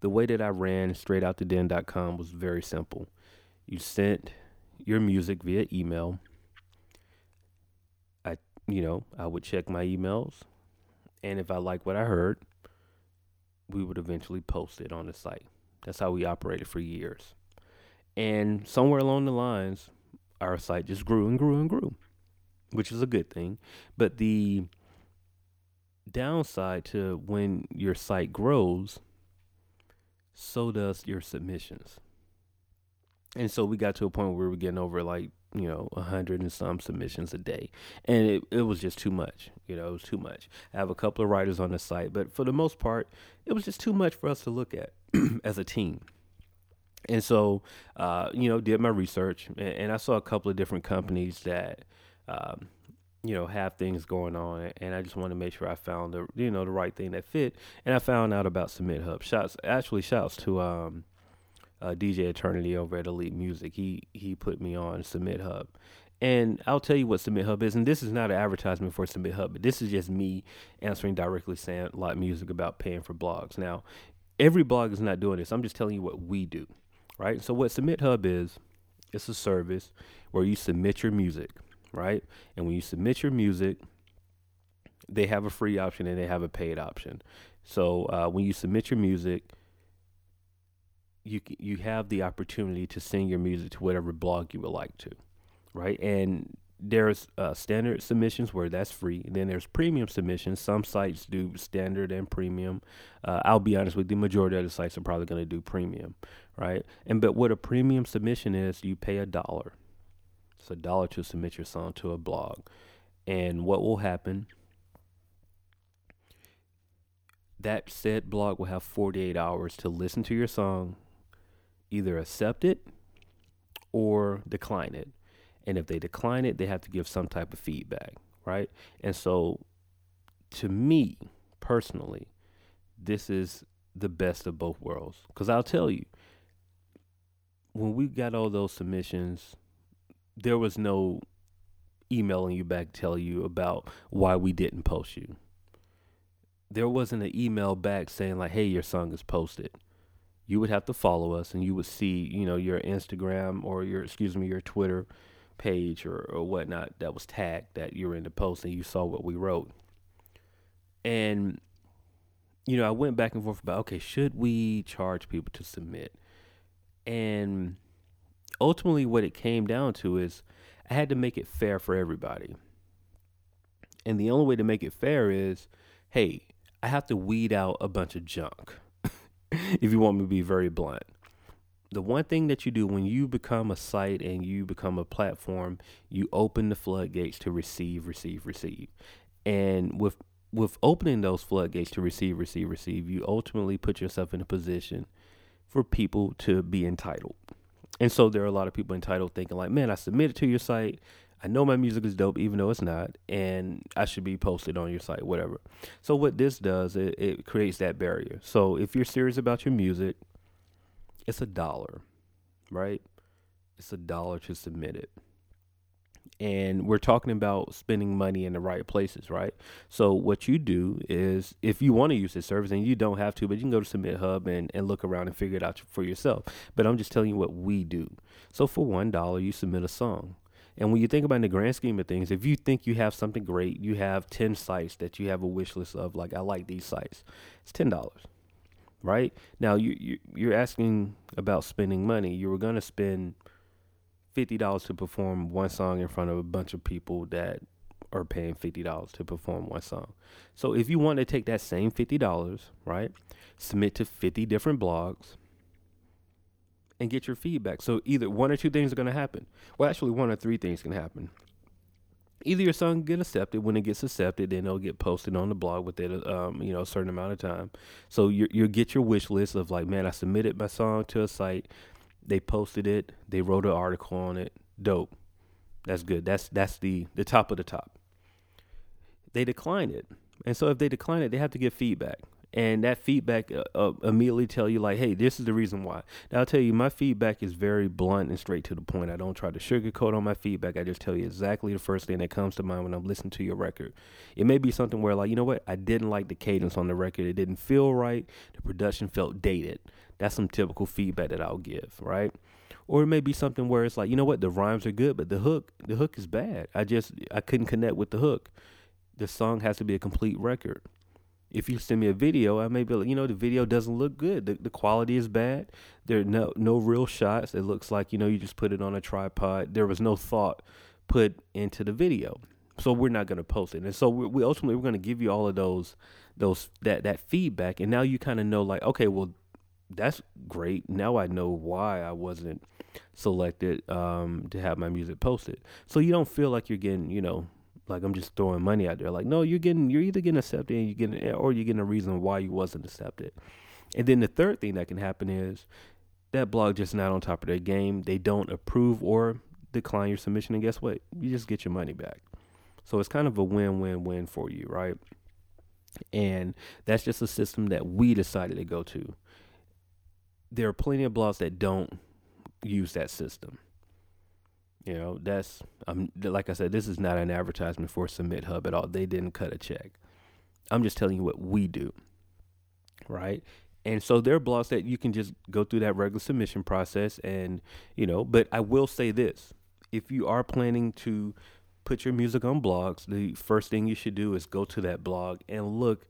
the way that I ran straight out to den.com was very simple. You sent your music via email. I, you know, I would check my emails, and if I like what I heard, we would eventually post it on the site. That's how we operated for years. And somewhere along the lines, our site just grew and grew and grew, which is a good thing. But the downside to when your site grows, so does your submissions. And so we got to a point where we were getting over like, you know, a hundred and some submissions a day. And it, it was just too much. You know, it was too much. I have a couple of writers on the site, but for the most part, it was just too much for us to look at. as a team. And so, uh, you know, did my research, and, and, I saw a couple of different companies that, um, you know, have things going on, and I just wanted to make sure I found the, you know, the right thing that fit. And I found out about SubmitHub. Shots, actually, shouts to um, uh, DJ Eternity over at Elite Music. He he put me on SubmitHub, and I'll tell you what SubmitHub is. And this is not an advertisement for SubmitHub, but this is just me answering directly saying a lot of music about paying for blogs. Now, every blog is not doing this. I'm just telling you what we do, right? So what SubmitHub is, it's a service where you submit your music, right? And when you submit your music, they have a free option and they have a paid option. So uh, when you submit your music, you you have the opportunity to send your music to whatever blog you would like to, right? And there's uh, standard submissions where that's free. Then there's premium submissions. Some sites do standard and premium. Uh, I'll be honest with you, the majority of the sites are probably going to do premium, right? And but what a premium submission is, you pay a dollar. It's a dollar to submit your song to a blog. And what will happen? That said blog will have 48 hours to listen to your song, either accept it or decline it and if they decline it, they have to give some type of feedback, right? And so, to me personally, this is the best of both worlds. Because I'll tell you, when we got all those submissions, there was no emailing you back tell you about why we didn't post you. There wasn't an email back saying like, "Hey, your song is posted." You would have to follow us, and you would see, you know, your Instagram or your, excuse me, your Twitter page or, or whatnot that was tagged that you're in the post and you saw what we wrote. And, you know, I went back and forth about, okay, should we charge people to submit? And ultimately, what it came down to is I had to make it fair for everybody. And the only way to make it fair is hey, I have to weed out a bunch of junk, if you want me to be very blunt the one thing that you do when you become a site and you become a platform, you open the floodgates to receive, receive, receive. And with with opening those floodgates to receive, receive, receive, you ultimately put yourself in a position for people to be entitled. And so there are a lot of people entitled thinking like, man, I submitted to your site. I know my music is dope, even though it's not, and I should be posted on your site, whatever. So what this does, it, it creates that barrier. So if you're serious about your music, it's a dollar, right? It's a dollar to submit it. And we're talking about spending money in the right places, right? So what you do is if you want to use this service and you don't have to, but you can go to SubmitHub and, and look around and figure it out for yourself. But I'm just telling you what we do. So for one dollar you submit a song. And when you think about in the grand scheme of things, if you think you have something great, you have 10 sites that you have a wish list of, like, I like these sites, it's $10 right? Now you, you you're asking about spending money. You were gonna spend fifty dollars to perform one song in front of a bunch of people that are paying fifty dollars to perform one song. So if you want to take that same fifty dollars, right, submit to fifty different blogs and get your feedback. So either one or two things are gonna happen. Well, actually, one or three things can happen either your song get accepted. When it gets accepted, then it'll get posted on the blog within um, you know a certain amount of time. So you you get your wish list of like, man, I submitted my song to a site, they posted it, they wrote an article on it, dope. That's good. That's that's the the top of the top. They decline it, and so if they decline it, they have to give feedback. And that feedback uh, uh, immediately tell you like, hey, this is the reason why. Now I'll tell you, my feedback is very blunt and straight to the point. I don't try to sugarcoat on my feedback. I just tell you exactly the first thing that comes to mind when I'm listening to your record. It may be something where like, you know what, I didn't like the cadence on the record. It didn't feel right. The production felt dated. That's some typical feedback that I'll give, right? Or it may be something where it's like, you know what, the rhymes are good, but the hook, the hook is bad. I just I couldn't connect with the hook. The song has to be a complete record if you send me a video, I may be like, you know, the video doesn't look good. The, the quality is bad. There are no no real shots. It looks like, you know, you just put it on a tripod. There was no thought put into the video. So we're not going to post it. And so we, we ultimately we're going to give you all of those those that that feedback and now you kind of know like, okay, well that's great. Now I know why I wasn't selected um, to have my music posted. So you don't feel like you're getting, you know, like I'm just throwing money out there. Like, no, you're getting you're either getting accepted and you're getting or you're getting a reason why you wasn't accepted. And then the third thing that can happen is that blog just not on top of their game. They don't approve or decline your submission, and guess what? You just get your money back. So it's kind of a win-win-win for you, right? And that's just a system that we decided to go to. There are plenty of blogs that don't use that system. You know, that's um like I said, this is not an advertisement for SubmitHub at all. They didn't cut a check. I'm just telling you what we do. Right? And so there are blogs that you can just go through that regular submission process and, you know, but I will say this. If you are planning to put your music on blogs, the first thing you should do is go to that blog and look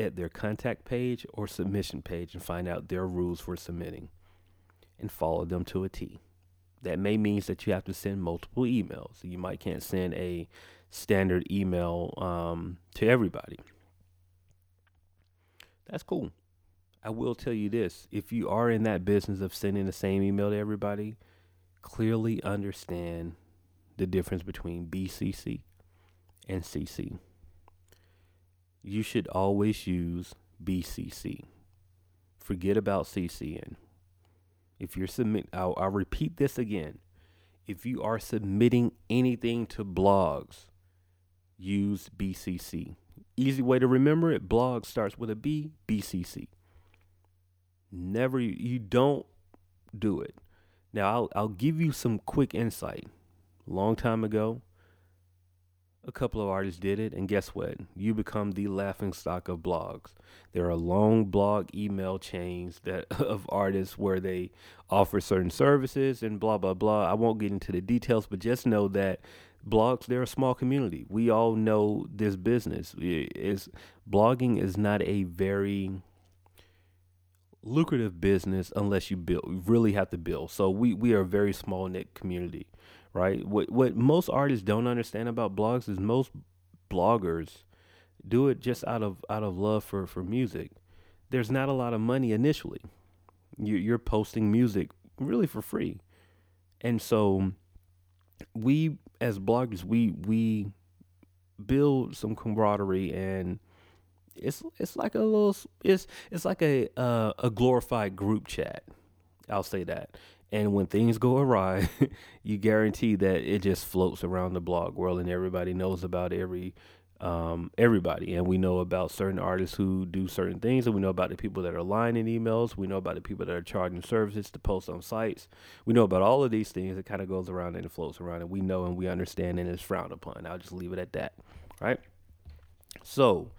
at their contact page or submission page and find out their rules for submitting and follow them to a T that may means that you have to send multiple emails. You might can't send a standard email um, to everybody. That's cool. I will tell you this: if you are in that business of sending the same email to everybody, clearly understand the difference between BCC and CC. You should always use BCC. Forget about CCN. If you're submit, I'll, I'll repeat this again. If you are submitting anything to blogs, use BCC. Easy way to remember it: blog starts with a B. BCC. Never you don't do it. Now I'll I'll give you some quick insight. Long time ago, a couple of artists did it, and guess what? You become the laughing stock of blogs. There are long blog email chains that of artists where they offer certain services and blah blah blah. I won't get into the details, but just know that blogs they're a small community. We all know this business is blogging is not a very lucrative business unless you build really have to build. So we we are a very small knit community right? What what most artists don't understand about blogs is most bloggers do it just out of out of love for for music. There's not a lot of money initially. You you're posting music really for free. And so we as bloggers we we build some camaraderie and it's it's like a little it's it's like a uh, a glorified group chat. I'll say that. And when things go awry, you guarantee that it just floats around the blog world and everybody knows about every um, everybody. And we know about certain artists who do certain things, and we know about the people that are lying in emails. We know about the people that are charging services to post on sites. We know about all of these things. It kind of goes around and it floats around, and we know and we understand, and it's frowned upon. I'll just leave it at that. Right? So,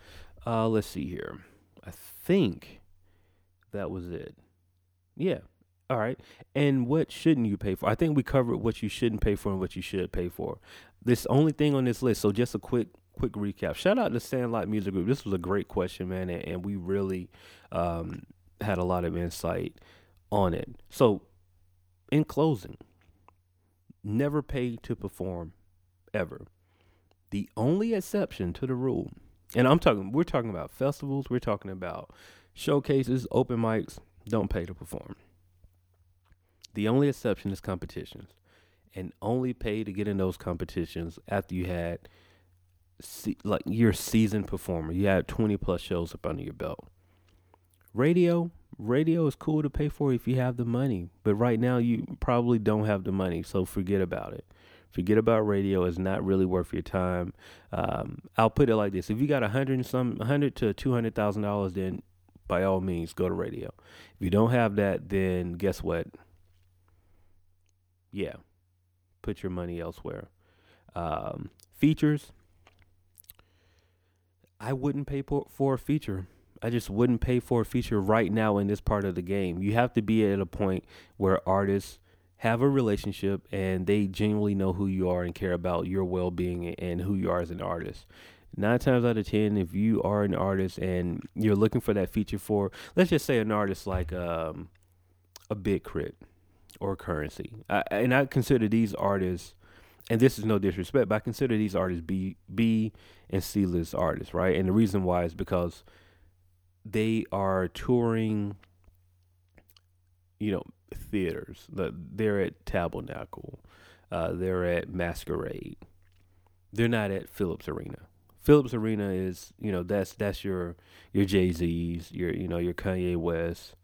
uh, let's see here. I think that was it. Yeah, all right. And what shouldn't you pay for? I think we covered what you shouldn't pay for and what you should pay for. This only thing on this list. So just a quick quick recap. Shout out to Sandlot Music Group. This was a great question, man, and, and we really um, had a lot of insight on it. So, in closing, never pay to perform ever. The only exception to the rule, and I'm talking, we're talking about festivals, we're talking about showcases, open mics. Don't pay to perform. The only exception is competitions, and only pay to get in those competitions after you had se- like your seasoned performer. You had 20 plus shows up under your belt. Radio, radio is cool to pay for if you have the money, but right now you probably don't have the money, so forget about it. Forget about radio. It's not really worth your time. Um, I'll put it like this: If you got a hundred some, hundred to two hundred thousand dollars, then by all means go to radio. If you don't have that, then guess what? Yeah, put your money elsewhere. Um, features. I wouldn't pay for, for a feature. I just wouldn't pay for a feature right now in this part of the game. You have to be at a point where artists have a relationship and they genuinely know who you are and care about your well being and who you are as an artist. Nine times out of ten, if you are an artist and you're looking for that feature for, let's just say an artist like um, a Big K.R.I.T. or Curren$y. I, and I consider these artists, and this is no disrespect, but I consider these artists B B and C list artists, right? And the reason why is because they are touring, you know, theaters. They're at Tabernacle. Uh, they're at Masquerade. They're not at Phillips Arena. Phillips Arena is, you know, that's that's your your Jay Z's, your you know your Kanye West.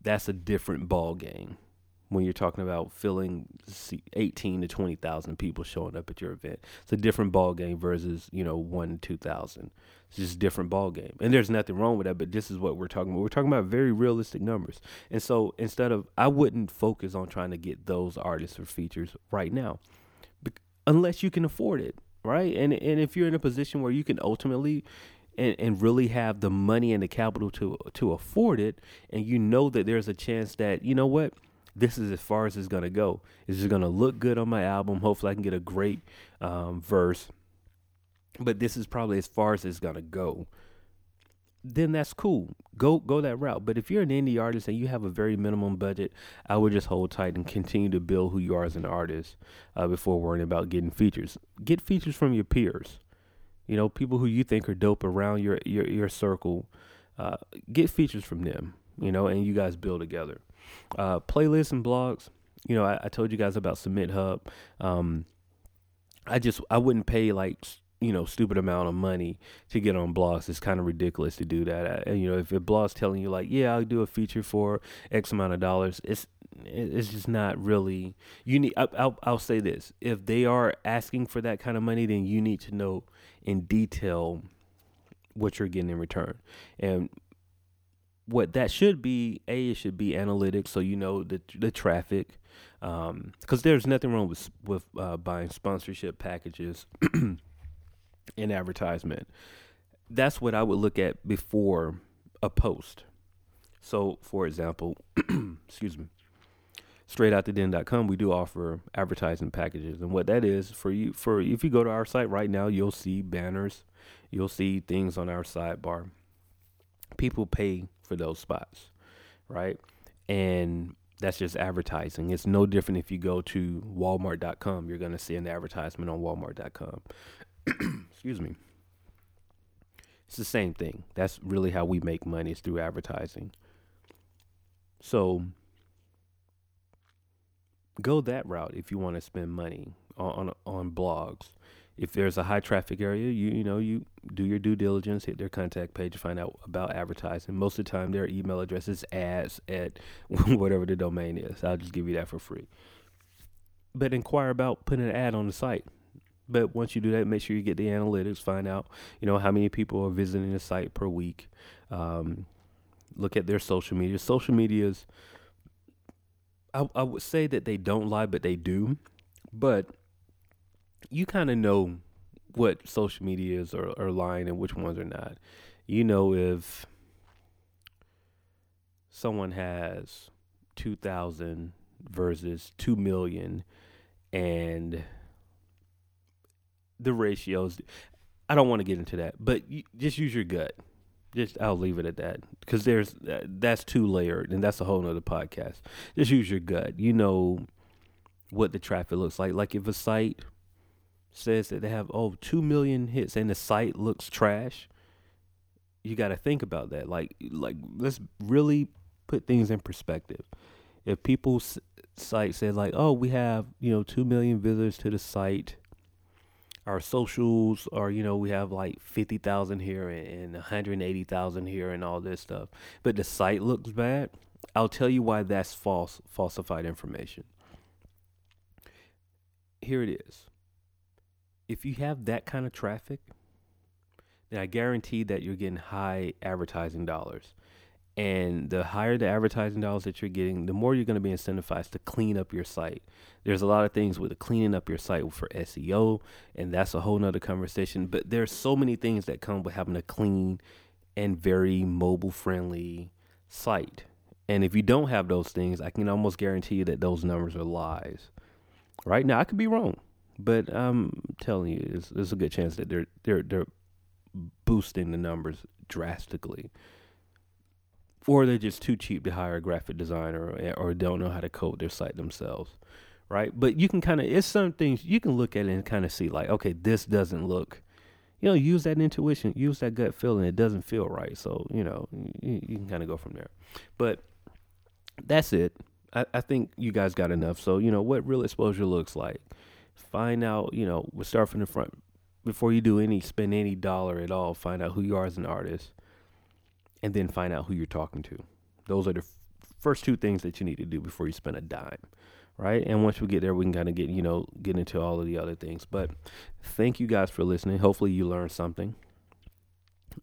That's a different ball game when you're talking about filling 18 to 20,000 people showing up at your event. It's a different ball game versus, you know, 1 2,000. It's just a different ball game. And there's nothing wrong with that, but this is what we're talking about. We're talking about very realistic numbers. And so instead of I wouldn't focus on trying to get those artists or features right now. Unless you can afford it, right? And and if you're in a position where you can ultimately and, and really have the money and the capital to to afford it and you know that there's a chance that, you know what, this is as far as it's gonna go. It's just gonna look good on my album. Hopefully, I can get a great um, verse. But this is probably as far as it's gonna go. Then that's cool. Go go that route. But if you're an indie artist and you have a very minimum budget, I would just hold tight and continue to build who you are as an artist uh, before worrying about getting features. Get features from your peers. You know, people who you think are dope around your your your circle. Uh, get features from them. You know, and you guys build together. Uh, playlists and blogs. You know, I, I, told you guys about SubmitHub. Um, I just I wouldn't pay like you know stupid amount of money to get on blogs. It's kind of ridiculous to do that. I, you know, if a blog's telling you like, yeah, I'll do a feature for X amount of dollars, it's it's just not really. You need. I, I'll I'll say this: if they are asking for that kind of money, then you need to know in detail what you're getting in return. And what that should be a it should be analytics so you know the the traffic because um, there's nothing wrong with with uh, buying sponsorship packages and advertisement. That's what i would look at before a post. So for example excuse me straight out den.com we do offer advertising packages and what that is for you for if you go to our site right now you'll see banners you'll see things on our sidebar. People pay for those spots, right? And that's just advertising. It's no different if you go to walmart.com, you're going to see an advertisement on walmart.com. Excuse me. It's the same thing. That's really how we make money is through advertising. So go that route if you want to spend money on on, on blogs if there's a high traffic area, you you know you do your due diligence, hit their contact page find out about advertising. Most of the time, their email address is ads at whatever the domain is. I'll just give you that for free. But inquire about putting an ad on the site. But once you do that, make sure you get the analytics. Find out you know how many people are visiting the site per week. Um, look at their social media. Social medias. I I would say that they don't lie, but they do. But you kind of know what social medias are, are lying and which ones are not. You know if someone has 2000 versus 2 million and the ratios I don't want to get into that, but you, just use your gut. Just I'll leave it at that because there's uh, that's too layered and that's a whole nother podcast. Just use your gut. You know what the traffic looks like. Like if a site says that they have over oh two million hits and the site looks trash, you got to think about that. Like like let's really put things in perspective. If people's site said like oh we have you know two million visitors to the site, our socials are you know we have like fifty thousand here and eighty thousand here and all this stuff, but the site looks bad. I'll tell you why that's false falsified information here it is. If you have that kind of traffic, then I guarantee that you're getting high advertising dollars. And the higher the advertising dollars that you're getting, the more you're going to be incentivized to clean up your site. There's a lot of things with cleaning up your site for SEO, and that's a whole nother conversation. But there's so many things that come with having a clean and very mobile friendly site. And if you don't have those things, I can almost guarantee you that those numbers are lies. Right now, I could be wrong, but I'm telling you, there's, a good chance that they're they're they're boosting the numbers drastically. Or they're just too cheap to hire a graphic designer or, or don't know how to code their site themselves right? But you can kind of it's some things you can look at and kind of see like okay this doesn't look you know use that intuition use that gut feeling it doesn't feel right. So you know you, you can kind of go from there. But that's it. I, I think you guys got enough. So you know what real exposure looks like find out you know start from the front before you do any spend any dollar at all find out who you are as an artist and then find out who you're talking to. Those are the f- first two things that you need to do before you spend a dime, right? And once we get there, we can kind of get you know get into all of the other things. But thank you guys for listening. Hopefully, you learned something.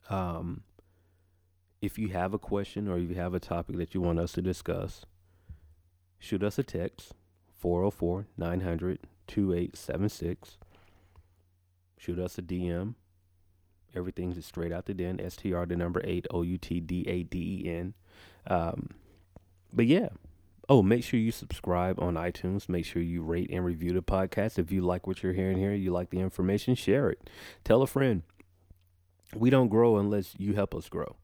Um, if you have a question or if you have a topic that you want us to discuss, shoot us a text 404 900 2876. Shoot us a DM Everything's straight out the den. STR the number eight O U T D A D E N. Um, but yeah. Oh, make sure you subscribe on iTunes. Make sure you rate and review the podcast. If you like what you're hearing here, you like the information, share it. Tell a friend. We don't grow unless you help us grow.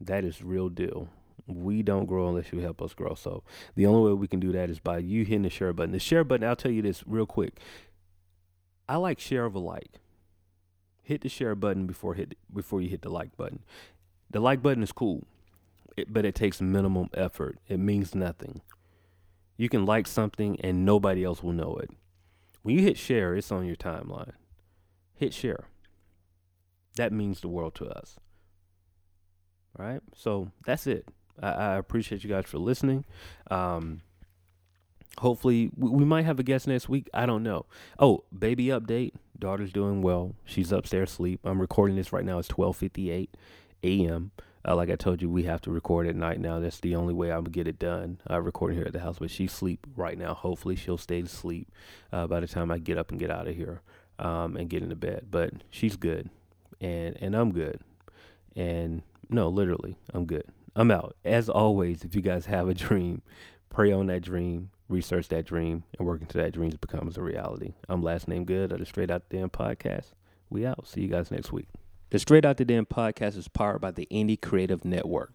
That is real deal. We don't grow unless you help us grow. So the only way we can do that is by you hitting the share button. The share button, I'll tell you this real quick. I like share of a like hit the share button before hit before you hit the like button. The like button is cool, it, but it takes minimum effort. It means nothing. You can like something and nobody else will know it. When you hit share, it's on your timeline. Hit share. That means the world to us. All right, so that's it. I, I appreciate you guys for listening. Um, hopefully we, might have a guest next week. I don't know. Oh, baby update. Daughter's doing well. She's upstairs asleep. I'm recording this right now. It's 12:58 a.m. Uh, like I told you, we have to record at night now. That's the only way I'm gonna get it done. I'm recording here at the house, but she's asleep right now. Hopefully, she'll stay asleep uh, by the time I get up and get out of here um, and get into bed. But she's good, and and I'm good, and no, literally, I'm good. I'm out. As always, if you guys have a dream, pray on that dream research that dream and work until that dream becomes a reality. I'm Last Name Good of the Straight Out the Den podcast. We out. See you guys next week. The Straight Out the Den podcast is powered by the Indie Creative Network.